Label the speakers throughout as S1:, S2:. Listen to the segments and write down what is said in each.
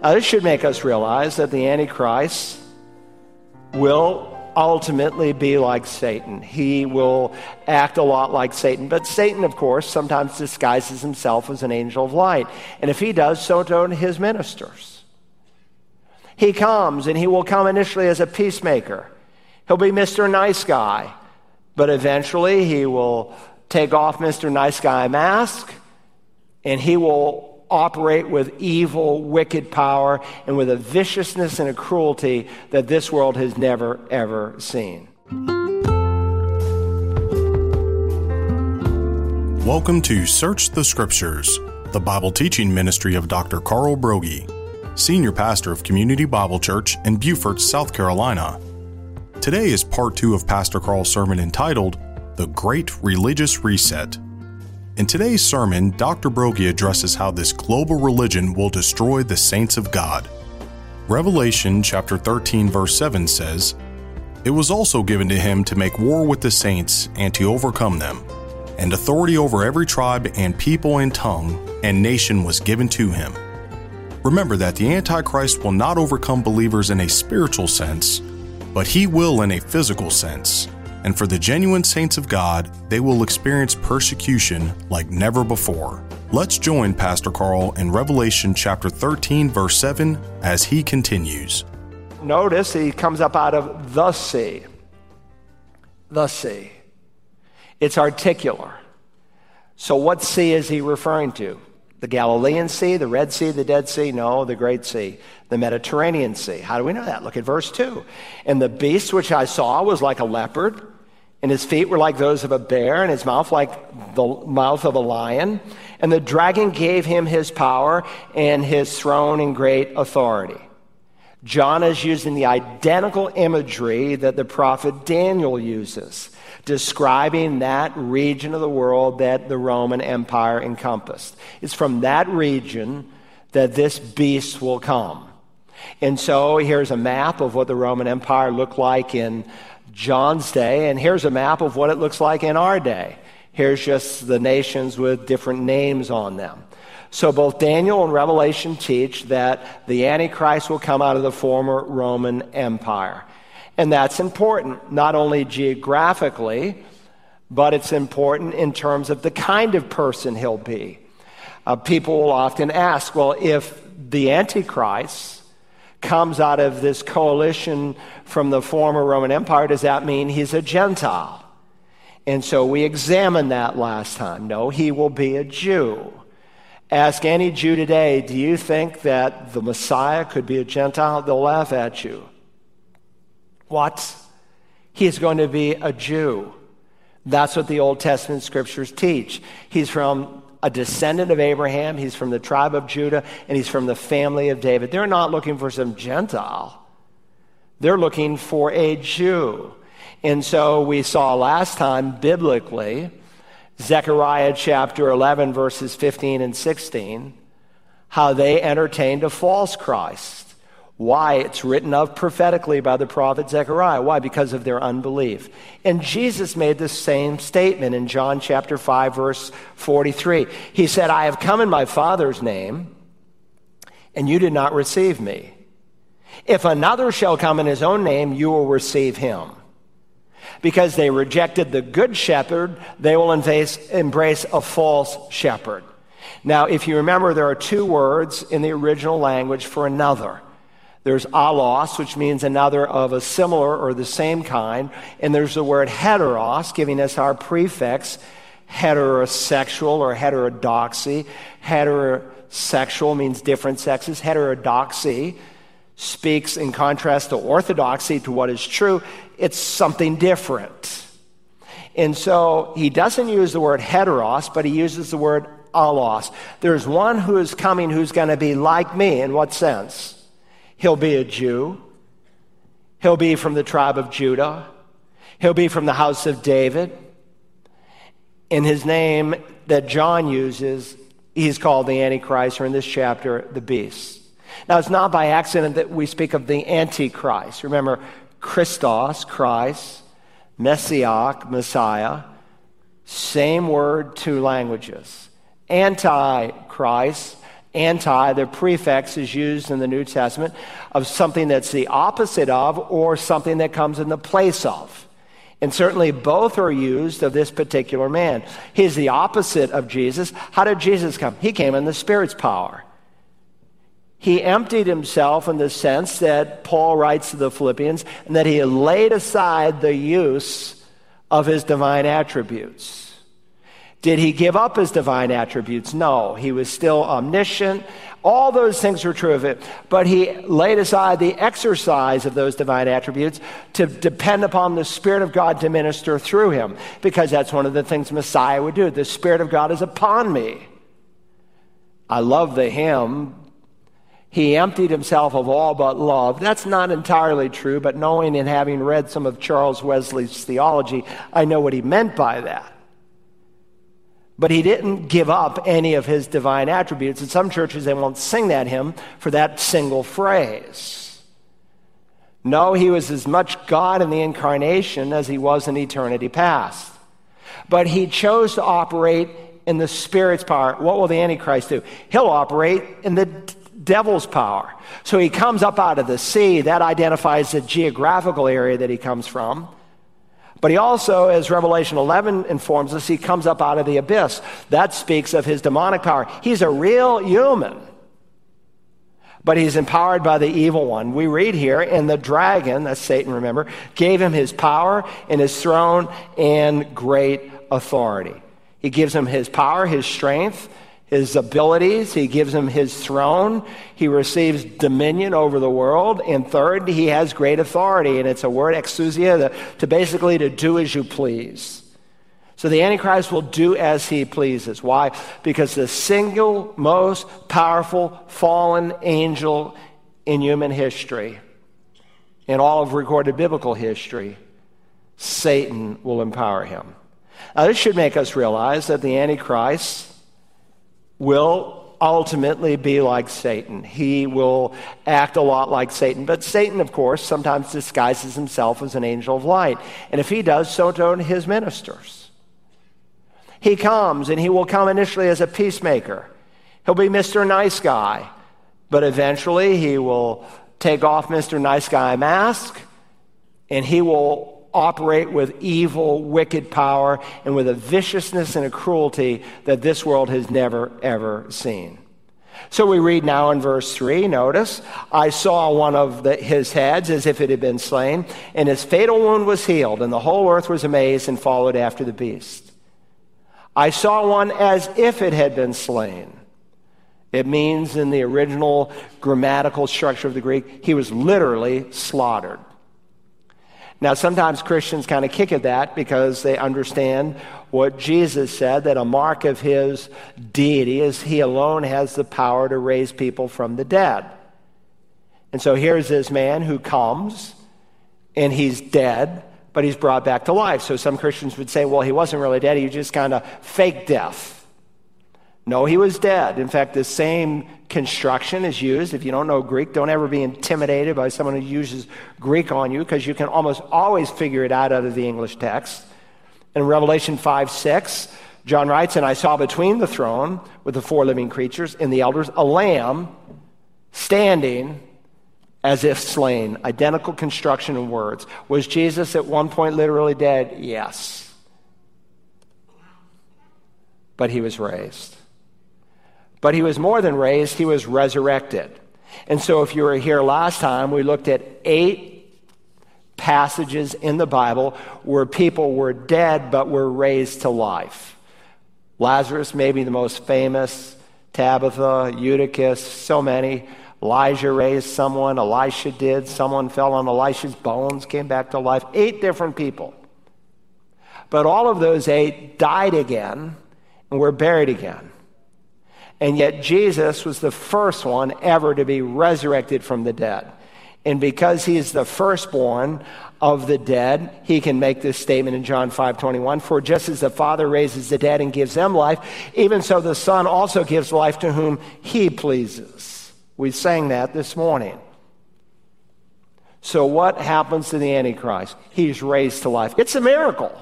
S1: Now, this should make us realize that the Antichrist will ultimately be like Satan. He will act a lot like Satan. But Satan, of course, sometimes disguises himself as an angel of light. And if he does, so do his ministers. He comes, and he will come initially as a peacemaker. He'll be Mr. Nice Guy. But eventually, he will take off Mr. Nice Guy mask, and he will operate with evil, wicked power and with a viciousness and a cruelty that this world has never, ever seen.
S2: Welcome to Search the Scriptures, the Bible teaching ministry of Dr. Carl Broggi, Senior Pastor of Community Bible Church in Beaufort, South Carolina. Today is part two of Pastor Carl's sermon entitled The Great Religious Reset. In today's sermon, Dr. Broggi addresses how this global religion will destroy the saints of God. Revelation chapter 13 verse 7 says, It was also given to him to make war with the saints and to overcome them, and authority over every tribe and people and tongue and nation was given to him. Remember that the Antichrist will not overcome believers in a spiritual sense, but he will in a physical sense and for the genuine saints of God, they will experience persecution like never before. Let's join Pastor Carl in Revelation chapter 13, verse 7, as he continues.
S1: Notice he comes up out of the sea. The sea. It's articular. So, what sea is he referring to? The Galilean Sea, the Red Sea, the Dead Sea? No, the Great Sea, the Mediterranean Sea. How do we know that? Look at verse 2. And the beast which I saw was like a leopard and his feet were like those of a bear, and his mouth like the mouth of a lion. And the dragon gave him his power and his throne and great authority. John is using the identical imagery that the prophet Daniel uses, describing that region of the world that the Roman Empire encompassed. It's from that region that this beast will come. And so here's a map of what the Roman Empire looked like in John's day, and here's a map of what it looks like in our day. Here's just the nations with different names on them. So both Daniel and Revelation teach that the Antichrist will come out of the former Roman Empire. And that's important, not only geographically, but it's important in terms of the kind of person he'll be. Uh, people will often ask, well, if the Antichrist comes out of this coalition from the former Roman Empire, does that mean he's a Gentile? And so we examined that last time. No, he will be a Jew. Ask any Jew today, do you think that the Messiah could be a Gentile? They'll laugh at you. What? He's going to be a Jew. That's what the Old Testament scriptures teach. He's from a descendant of Abraham. He's from the tribe of Judah, and he's from the family of David. They're not looking for some Gentile, they're looking for a Jew. And so we saw last time biblically, Zechariah chapter 11, verses 15 and 16, how they entertained a false Christ. Why? It's written of prophetically by the prophet Zechariah. Why? Because of their unbelief. And Jesus made the same statement in John chapter 5, verse 43. He said, I have come in my Father's name, and you did not receive me. If another shall come in his own name, you will receive him. Because they rejected the good shepherd, they will embrace a false shepherd. Now, if you remember, there are two words in the original language for another. There's allos, which means another of a similar or the same kind. And there's the word heteros, giving us our prefix, heterosexual or heterodoxy. Heterosexual means different sexes. Heterodoxy speaks in contrast to orthodoxy, to what is true. It's something different. And so he doesn't use the word heteros, but he uses the word allos. There's one who is coming who's going to be like me. In what sense? He'll be a Jew. He'll be from the tribe of Judah. He'll be from the house of David. In his name that John uses, he's called the Antichrist, or in this chapter, the beast. Now, it's not by accident that we speak of the Antichrist. Remember, Christos, Christ, Messiah, Messiah, same word, two languages. Antichrist Anti, the prefix is used in the New Testament of something that's the opposite of or something that comes in the place of. And certainly both are used of this particular man. He's the opposite of Jesus. How did Jesus come? He came in the Spirit's power. He emptied himself in the sense that Paul writes to the Philippians, and that he laid aside the use of his divine attributes. Did he give up his divine attributes? No. He was still omniscient. All those things were true of it. But he laid aside the exercise of those divine attributes to depend upon the Spirit of God to minister through him, because that's one of the things Messiah would do. The Spirit of God is upon me. I love the hymn. He emptied himself of all but love. That's not entirely true, but knowing and having read some of Charles Wesley's theology, I know what he meant by that. But he didn't give up any of his divine attributes. In some churches, they won't sing that hymn for that single phrase. No, he was as much God in the incarnation as he was in eternity past. But he chose to operate in the Spirit's power. What will the Antichrist do? He'll operate in the devil's power. So he comes up out of the sea. That identifies the geographical area that he comes from. But he also, as Revelation 11 informs us, he comes up out of the abyss. That speaks of his demonic power. He's a real human, but he's empowered by the evil one. We read here, and the dragon, that's Satan, remember, gave him his power and his throne and great authority. He gives him his power, his strength, his abilities. He gives him his throne. He receives dominion over the world. And third, he has great authority. And it's a word, exousia, to, to basically to do as you please. So the Antichrist will do as he pleases. Why? Because the single most powerful fallen angel in human history, in all of recorded biblical history, Satan will empower him. Now, this should make us realize that the Antichrist will ultimately be like Satan. He will act a lot like Satan. But Satan, of course, sometimes disguises himself as an angel of light. And if he does, so do his ministers. He comes, and he will come initially as a peacemaker. He'll be Mr. Nice Guy. But eventually, he will take off Mr. Nice Guy mask, and he will operate with evil, wicked power and with a viciousness and a cruelty that this world has never, ever seen. So we read now in verse 3, notice, I saw one of the, his heads as if it had been slain, and his fatal wound was healed, and the whole earth was amazed and followed after the beast. I saw one as if it had been slain. It means in the original grammatical structure of the Greek, he was literally slaughtered. Now, sometimes Christians kind of kick at that because they understand what Jesus said that a mark of his deity is he alone has the power to raise people from the dead. And so here's this man who comes and he's dead, but he's brought back to life. So some Christians would say, well, he wasn't really dead, he just kind of fake death. No, he was dead. In fact, the same construction is used. If you don't know Greek, don't ever be intimidated by someone who uses Greek on you because you can almost always figure it out out of the English text. In Revelation 5 6, John writes, And I saw between the throne with the four living creatures and the elders a lamb standing as if slain. Identical construction of words. Was Jesus at one point literally dead? Yes. But he was raised. But he was more than raised, he was resurrected. And so, if you were here last time, we looked at eight passages in the Bible where people were dead but were raised to life. Lazarus, maybe the most famous, Tabitha, Eutychus, so many. Elijah raised someone, Elisha did, someone fell on Elisha's bones, came back to life. Eight different people. But all of those eight died again and were buried again. And yet, Jesus was the first one ever to be resurrected from the dead. And because he is the firstborn of the dead, he can make this statement in John 5 21 For just as the Father raises the dead and gives them life, even so the Son also gives life to whom he pleases. We sang that this morning. So, what happens to the Antichrist? He's raised to life. It's a miracle,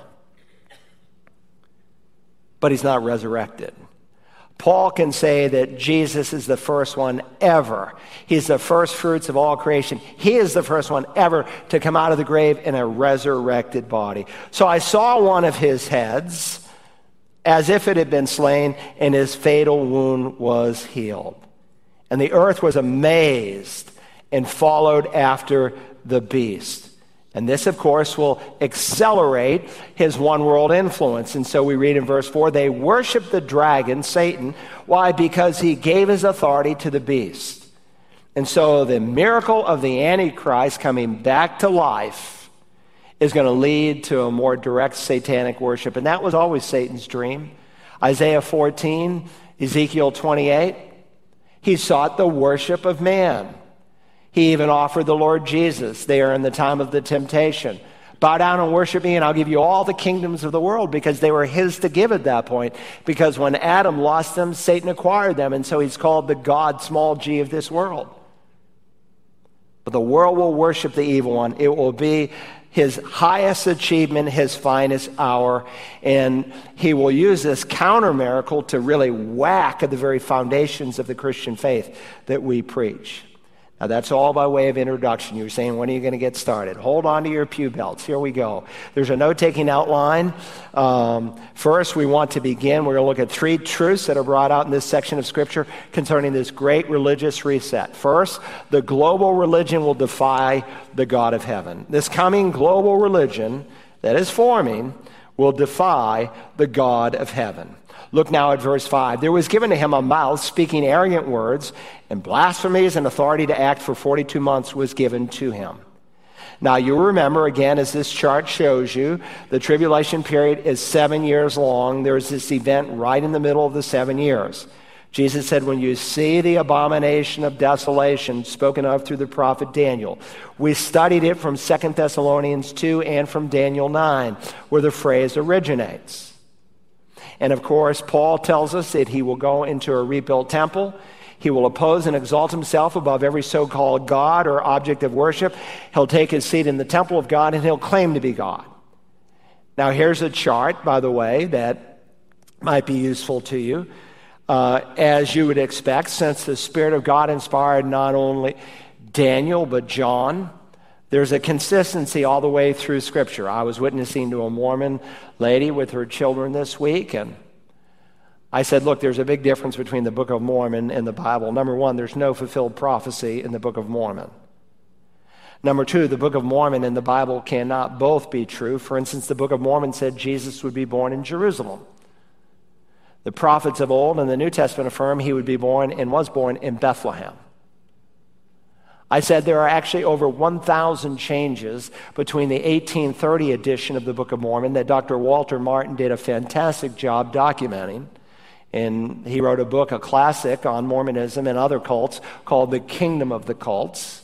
S1: but he's not resurrected. Paul can say that Jesus is the first one ever. He's the first fruits of all creation. He is the first one ever to come out of the grave in a resurrected body. So I saw one of his heads as if it had been slain, and his fatal wound was healed. And the earth was amazed and followed after the beast. And this, of course, will accelerate his one world influence. And so we read in verse 4 they worship the dragon, Satan. Why? Because he gave his authority to the beast. And so the miracle of the Antichrist coming back to life is going to lead to a more direct satanic worship. And that was always Satan's dream. Isaiah 14, Ezekiel 28, he sought the worship of man. He even offered the Lord Jesus there in the time of the temptation. Bow down and worship me, and I'll give you all the kingdoms of the world because they were his to give at that point. Because when Adam lost them, Satan acquired them, and so he's called the God, small g, of this world. But the world will worship the evil one. It will be his highest achievement, his finest hour, and he will use this counter miracle to really whack at the very foundations of the Christian faith that we preach. Now, that's all by way of introduction. You're saying, when are you going to get started? Hold on to your pew belts. Here we go. There's a note taking outline. Um, first, we want to begin. We're going to look at three truths that are brought out in this section of Scripture concerning this great religious reset. First, the global religion will defy the God of heaven. This coming global religion that is forming will defy the God of heaven. Look now at verse 5. There was given to him a mouth speaking arrogant words, and blasphemies and authority to act for 42 months was given to him. Now, you'll remember, again, as this chart shows you, the tribulation period is seven years long. There's this event right in the middle of the seven years. Jesus said, When you see the abomination of desolation spoken of through the prophet Daniel, we studied it from 2 Thessalonians 2 and from Daniel 9, where the phrase originates. And of course, Paul tells us that he will go into a rebuilt temple. He will oppose and exalt himself above every so called God or object of worship. He'll take his seat in the temple of God and he'll claim to be God. Now, here's a chart, by the way, that might be useful to you. Uh, as you would expect, since the Spirit of God inspired not only Daniel, but John, there's a consistency all the way through Scripture. I was witnessing to a Mormon lady with her children this week, and I said, Look, there's a big difference between the Book of Mormon and the Bible. Number one, there's no fulfilled prophecy in the Book of Mormon. Number two, the Book of Mormon and the Bible cannot both be true. For instance, the Book of Mormon said Jesus would be born in Jerusalem. The prophets of old and the New Testament affirm he would be born and was born in Bethlehem. I said there are actually over 1,000 changes between the 1830 edition of the Book of Mormon that Dr. Walter Martin did a fantastic job documenting. And he wrote a book, a classic on Mormonism and other cults called The Kingdom of the Cults.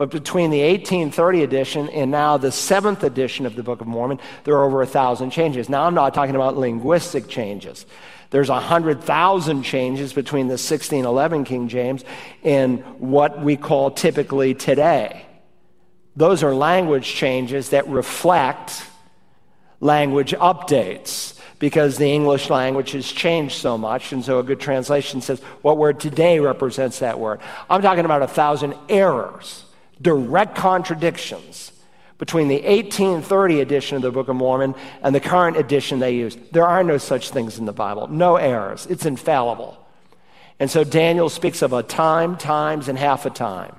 S1: But between the 1830 edition and now the seventh edition of the Book of Mormon, there are over a thousand changes. Now, I'm not talking about linguistic changes. There's 100,000 changes between the 1611 King James and what we call typically today. Those are language changes that reflect language updates because the English language has changed so much. And so a good translation says, what word today represents that word? I'm talking about a thousand errors, direct contradictions between the 1830 edition of the Book of Mormon and the current edition they use. There are no such things in the Bible, no errors. It's infallible. And so Daniel speaks of a time, times, and half a time.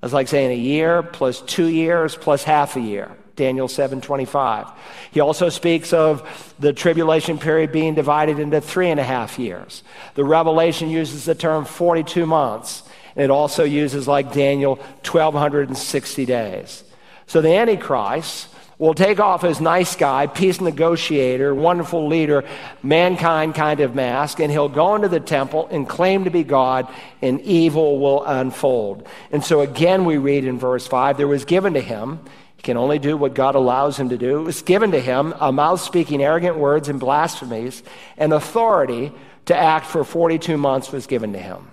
S1: That's like saying a year plus two years plus half a year. Daniel 7:25. He also speaks of the tribulation period being divided into three and a half years. The Revelation uses the term 42 months. It also uses, like Daniel, 1,260 days. So the Antichrist will take off his nice guy, peace negotiator, wonderful leader, mankind kind of mask, and he'll go into the temple and claim to be God, and evil will unfold. And so again, we read in verse 5 there was given to him, he can only do what God allows him to do, it was given to him a mouth speaking arrogant words and blasphemies, and authority to act for 42 months was given to him.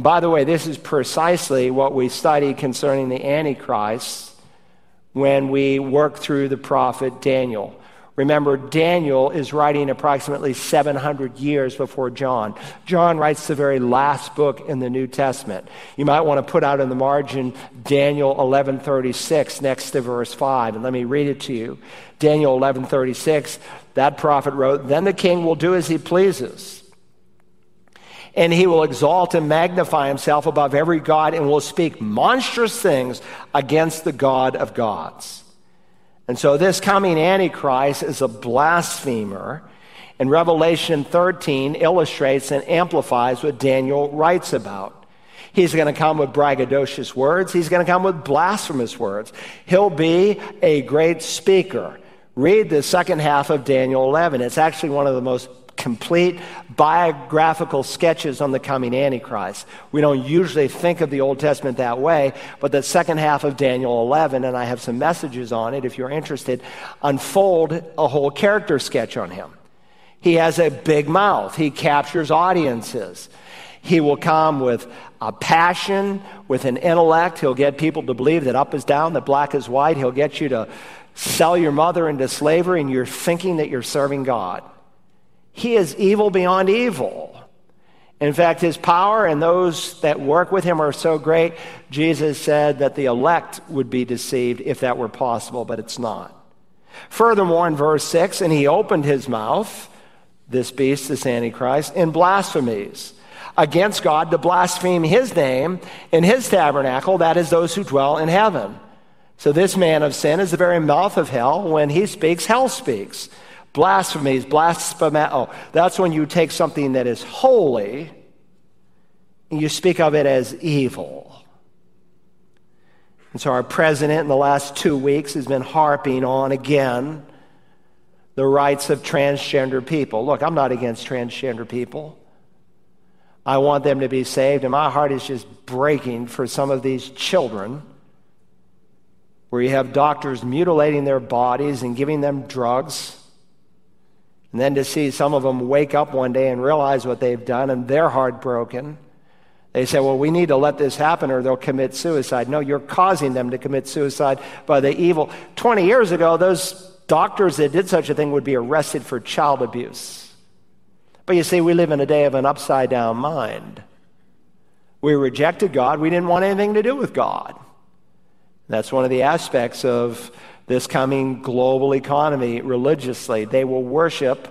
S1: By the way, this is precisely what we study concerning the Antichrist when we work through the prophet Daniel. Remember, Daniel is writing approximately 700 years before John. John writes the very last book in the New Testament. You might want to put out in the margin Daniel 11:36 next to verse 5 and let me read it to you. Daniel 11:36, that prophet wrote, "Then the king will do as he pleases." And he will exalt and magnify himself above every god and will speak monstrous things against the God of gods. And so this coming Antichrist is a blasphemer. And Revelation 13 illustrates and amplifies what Daniel writes about. He's going to come with braggadocious words. He's going to come with blasphemous words. He'll be a great speaker. Read the second half of Daniel 11. It's actually one of the most complete biographical sketches on the coming Antichrist. We don't usually think of the Old Testament that way, but the second half of Daniel 11, and I have some messages on it if you're interested, unfold a whole character sketch on him. He has a big mouth, he captures audiences. He will come with a passion, with an intellect. He'll get people to believe that up is down, that black is white. He'll get you to sell your mother into slavery, and you're thinking that you're serving God. He is evil beyond evil. In fact, his power and those that work with him are so great, Jesus said that the elect would be deceived if that were possible, but it's not. Furthermore, in verse 6, and he opened his mouth, this beast, this Antichrist, in blasphemies against God to blaspheme his name in his tabernacle, that is, those who dwell in heaven. So this man of sin is the very mouth of hell. When he speaks, hell speaks. Blasphemies, blasphemia. Oh, that's when you take something that is holy and you speak of it as evil. And so our president in the last two weeks has been harping on again the rights of transgender people. Look, I'm not against transgender people. I want them to be saved, and my heart is just breaking for some of these children where you have doctors mutilating their bodies and giving them drugs and then to see some of them wake up one day and realize what they've done and they're heartbroken. They say, well, we need to let this happen or they'll commit suicide. No, you're causing them to commit suicide by the evil. 20 years ago, those doctors that did such a thing would be arrested for child abuse. But you see, we live in a day of an upside down mind. We rejected God. We didn't want anything to do with God. That's one of the aspects of this coming global economy religiously. They will worship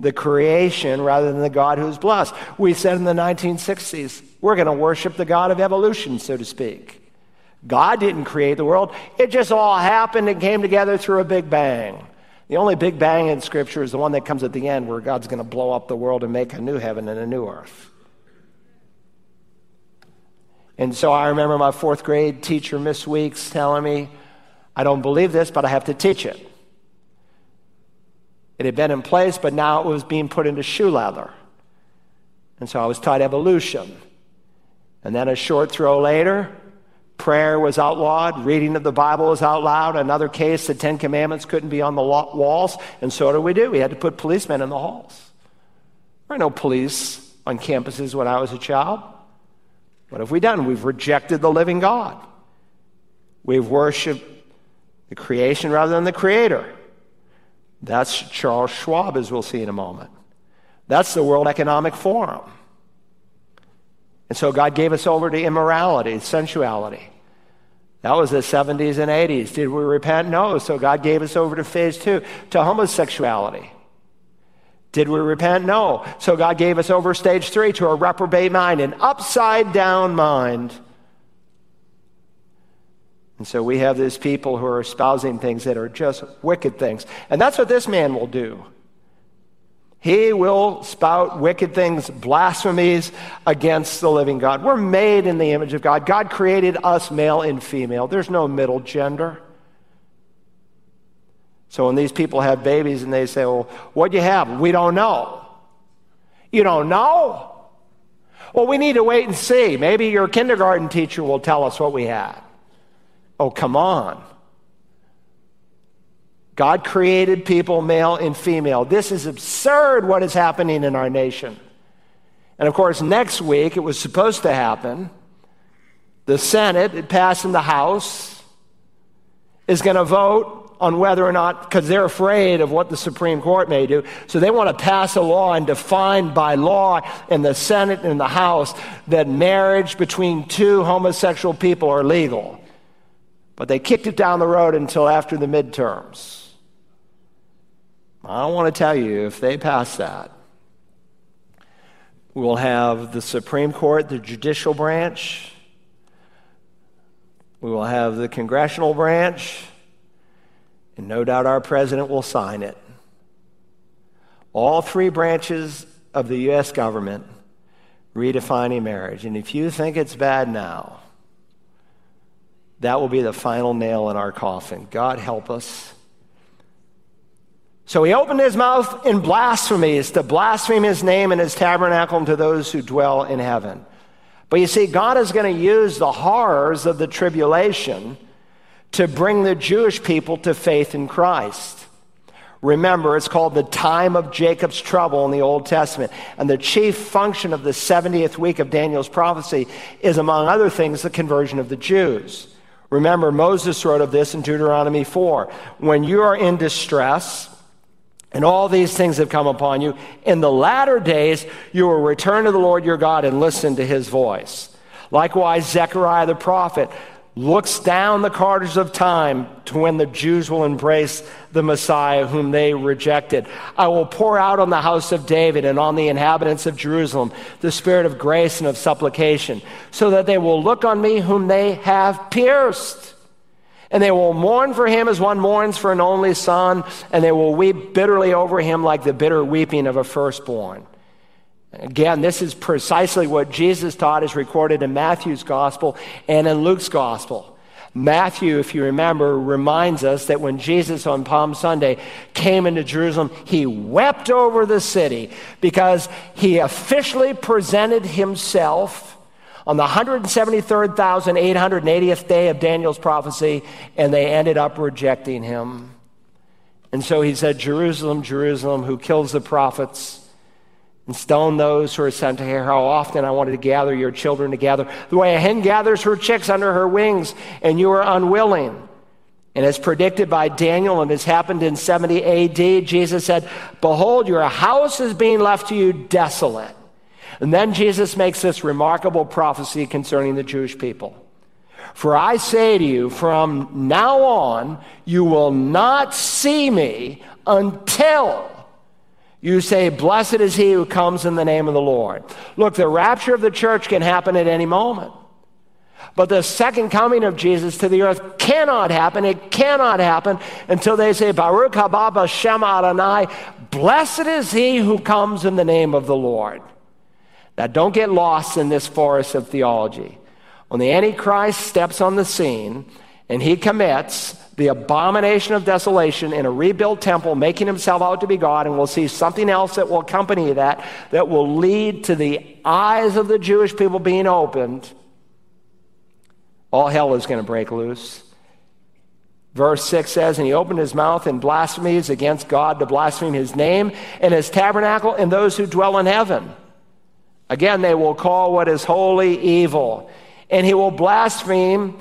S1: the creation rather than the God who's blessed. We said in the 1960s, we're going to worship the God of evolution, so to speak. God didn't create the world, it just all happened and came together through a big bang. The only big bang in Scripture is the one that comes at the end where God's going to blow up the world and make a new heaven and a new earth. And so I remember my fourth grade teacher, Miss Weeks, telling me, I don't believe this, but I have to teach it. It had been in place, but now it was being put into shoe leather. And so I was taught evolution. And then a short throw later, prayer was outlawed, reading of the Bible was outlawed. Another case, the Ten Commandments couldn't be on the walls. And so what did we do? We had to put policemen in the halls. There were no police on campuses when I was a child. What have we done? We've rejected the living God. We've worshiped the creation rather than the creator. That's Klaus Schwab, as we'll see in a moment. That's the World Economic Forum. And so God gave us over to immorality, sensuality. That was the 70s and 80s. Did we repent? No. So God gave us over to phase two, to homosexuality. Did we repent? No. So God gave us over stage three to a reprobate mind, an upside down mind. And so we have these people who are espousing things that are just wicked things. And that's what this man will do. He will spout wicked things, blasphemies against the living God. We're made in the image of God. God created us male and female. There's no middle gender. So when these people have babies and they say, Well, what do you have? We don't know. You don't know? Well, we need to wait and see. Maybe your kindergarten teacher will tell us what we have. Oh, come on. God created people, male and female. This is absurd what is happening in our nation. And of course, next week it was supposed to happen. The Senate, it passed in the House, is going to vote on whether or not, because they're afraid of what the Supreme Court may do. So they want to pass a law and define by law in the Senate and the House that marriage between two homosexual people are legal. But they kicked it down the road until after the midterms. I don't want to tell you if they pass that. We will have the Supreme Court, the judicial branch. We will have the congressional branch. And no doubt our president will sign it. All three branches of the U.S. government redefining marriage. And if you think it's bad now, that will be the final nail in our coffin. God help us. So he opened his mouth in blasphemies to blaspheme his name and his tabernacle and to those who dwell in heaven. But you see, God is going to use the horrors of the tribulation to bring the Jewish people to faith in Christ. Remember, it's called the time of Jacob's trouble in the Old Testament. And the chief function of the 70th week of Daniel's prophecy is, among other things, the conversion of the Jews. Remember, Moses wrote of this in Deuteronomy 4. When you are in distress, and all these things have come upon you, in the latter days you will return to the Lord your God and listen to his voice. Likewise, Zechariah the prophet looks down the corridors of time to when the Jews will embrace the Messiah whom they rejected. I will pour out on the house of David and on the inhabitants of Jerusalem the spirit of grace and of supplication, so that they will look on me whom they have pierced. And they will mourn for him as one mourns for an only son, and they will weep bitterly over him like the bitter weeping of a firstborn. Again, this is precisely what Jesus taught is recorded in Matthew's gospel and in Luke's gospel. Matthew, if you remember, reminds us that when Jesus on Palm Sunday came into Jerusalem, he wept over the city because he officially presented himself on the 173,880th day of Daniel's prophecy, and they ended up rejecting him. And so he said, Jerusalem, Jerusalem, who kills the prophets and stone those who are sent to her. How often I wanted to gather your children together, the way a hen gathers her chicks under her wings, and you are unwilling. And as predicted by Daniel, and has happened in 70 AD, Jesus said, Behold, your house is being left to you desolate. And then Jesus makes this remarkable prophecy concerning the Jewish people. For I say to you, from now on, you will not see me until you say, Blessed is he who comes in the name of the Lord. Look, the rapture of the church can happen at any moment. But the second coming of Jesus to the earth cannot happen. It cannot happen until they say, Baruch haba b'shem Adonai, blessed is he who comes in the name of the Lord. Now, don't get lost in this forest of theology. When the Antichrist steps on the scene and he commits the abomination of desolation in a rebuilt temple, making himself out to be God, and we'll see something else that will accompany that, that will lead to the eyes of the Jewish people being opened. All hell is going to break loose. Verse 6 says, And he opened his mouth in blasphemies against God to blaspheme his name and his tabernacle and those who dwell in heaven. Again, they will call what is holy evil. And he will blaspheme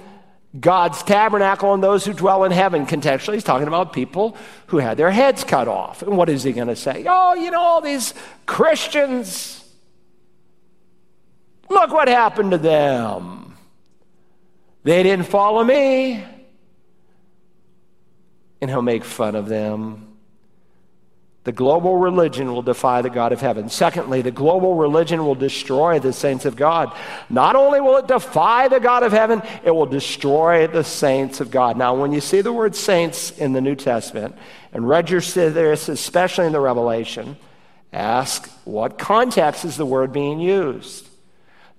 S1: God's tabernacle and those who dwell in heaven. Contextually, he's talking about people who had their heads cut off. And what is he going to say? Oh, you know, all these Christians, look what happened to them. They didn't follow me. And he'll make fun of them. The global religion will defy the God of heaven. Secondly, the global religion will destroy the saints of God. Not only will it defy the God of heaven, it will destroy the saints of God. Now, when you see the word saints in the New Testament, and register this, especially in the Revelation, ask what context is the word being used?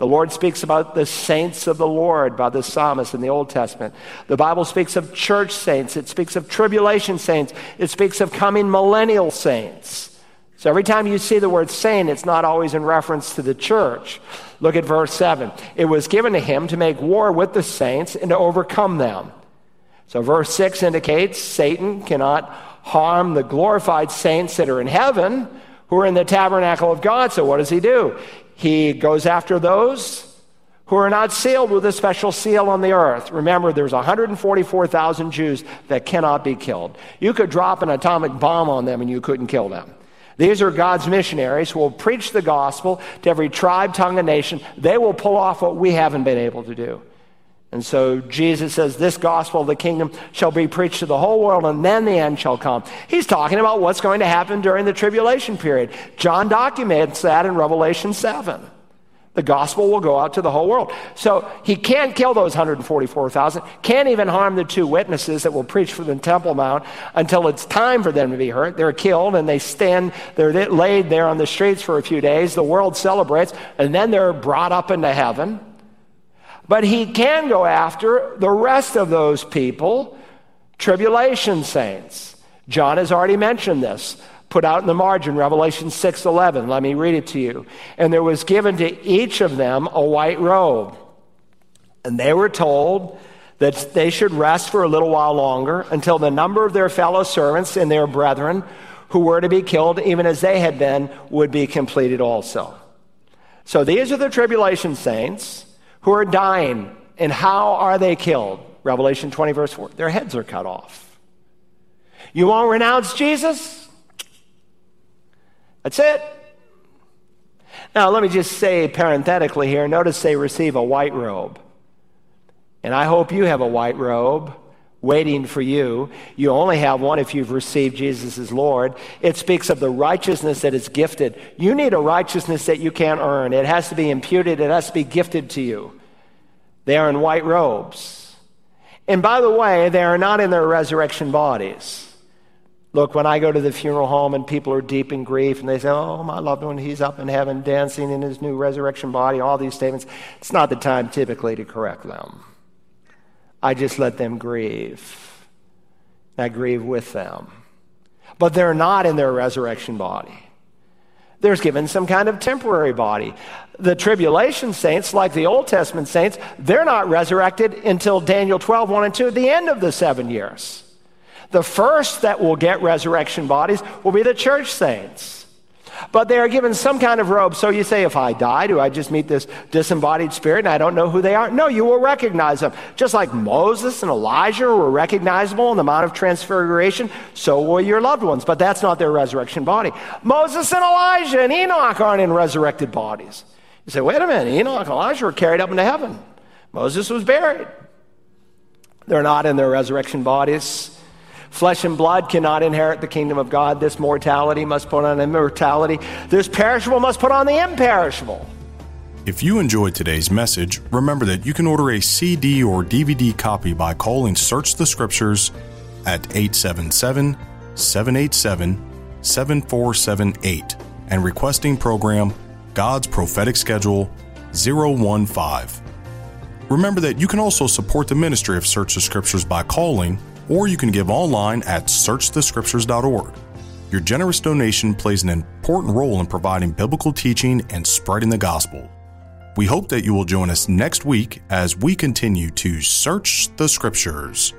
S1: The Lord speaks about the saints of the Lord by the psalmist in the Old Testament. The Bible speaks of church saints, it speaks of tribulation saints, it speaks of coming millennial saints. So every time you see the word saint, it's not always in reference to the church. Look at verse 7. It was given to him to make war with the saints and to overcome them. So verse 6 indicates Satan cannot harm the glorified saints that are in heaven who are in the tabernacle of God. So what does he do? He goes after those who are not sealed with a special seal on the earth. Remember, there's 144,000 Jews that cannot be killed. You could drop an atomic bomb on them and you couldn't kill them. These are God's missionaries who will preach the gospel to every tribe, tongue, and nation. They will pull off what we haven't been able to do. And so Jesus says, This gospel of the kingdom shall be preached to the whole world, and then the end shall come. He's talking about what's going to happen during the tribulation period. John documents that in Revelation 7. The gospel will go out to the whole world. So he can't kill those 144,000, can't even harm the two witnesses that will preach for the Temple Mount until it's time for them to be hurt. They're killed and they stand, they're laid there on the streets for a few days. The world celebrates, and then they're brought up into heaven. But he can go after the rest of those people, tribulation saints. John has already mentioned this put out in the margin, Revelation 6:11. Let me read it to you. And there was given to each of them a white robe. And they were told that they should rest for a little while longer until the number of their fellow servants and their brethren who were to be killed, even as they had been, would be completed also. So these are the tribulation saints who are dying. And how are they killed? Revelation 20, verse 4. Their heads are cut off. You won't renounce Jesus? That's it. Now, let me just say parenthetically here notice they receive a white robe. And I hope you have a white robe waiting for you. You only have one if you've received Jesus as Lord. It speaks of the righteousness that is gifted. You need a righteousness that you can't earn, it has to be imputed, it has to be gifted to you. They are in white robes. And by the way, they are not in their resurrection bodies. Look, when I go to the funeral home and people are deep in grief and they say, Oh, my loved one, he's up in heaven dancing in his new resurrection body, all these statements, it's not the time typically to correct them. I just let them grieve. I grieve with them. But they're not in their resurrection body. There's given some kind of temporary body. The tribulation saints, like the Old Testament saints, they're not resurrected until Daniel 12, 1 and 2, at the end of the seven years. The first that will get resurrection bodies will be the church saints. But they are given some kind of robe. So you say, if I die, do I just meet this disembodied spirit and I don't know who they are? No, you will recognize them. Just like Moses and Elijah were recognizable in the Mount of Transfiguration, so will your loved ones. But that's not their resurrection body. Moses and Elijah and Enoch aren't in resurrected bodies. You say, wait a minute, Enoch and Elijah were carried up into heaven. Moses was buried. They're not in their resurrection bodies. Flesh and blood cannot inherit the kingdom of God. This mortality must put on immortality. This perishable must put on the imperishable.
S2: If you enjoyed today's message, remember that you can order a CD or DVD copy by calling Search the Scriptures at 877 787 7478 and requesting program God's Prophetic Schedule 015. Remember that you can also support the ministry of Search the Scriptures by calling or you can give online at searchthescriptures.org. Your generous donation plays an important role in providing biblical teaching and spreading the gospel. We hope that you will join us next week as we continue to search the scriptures.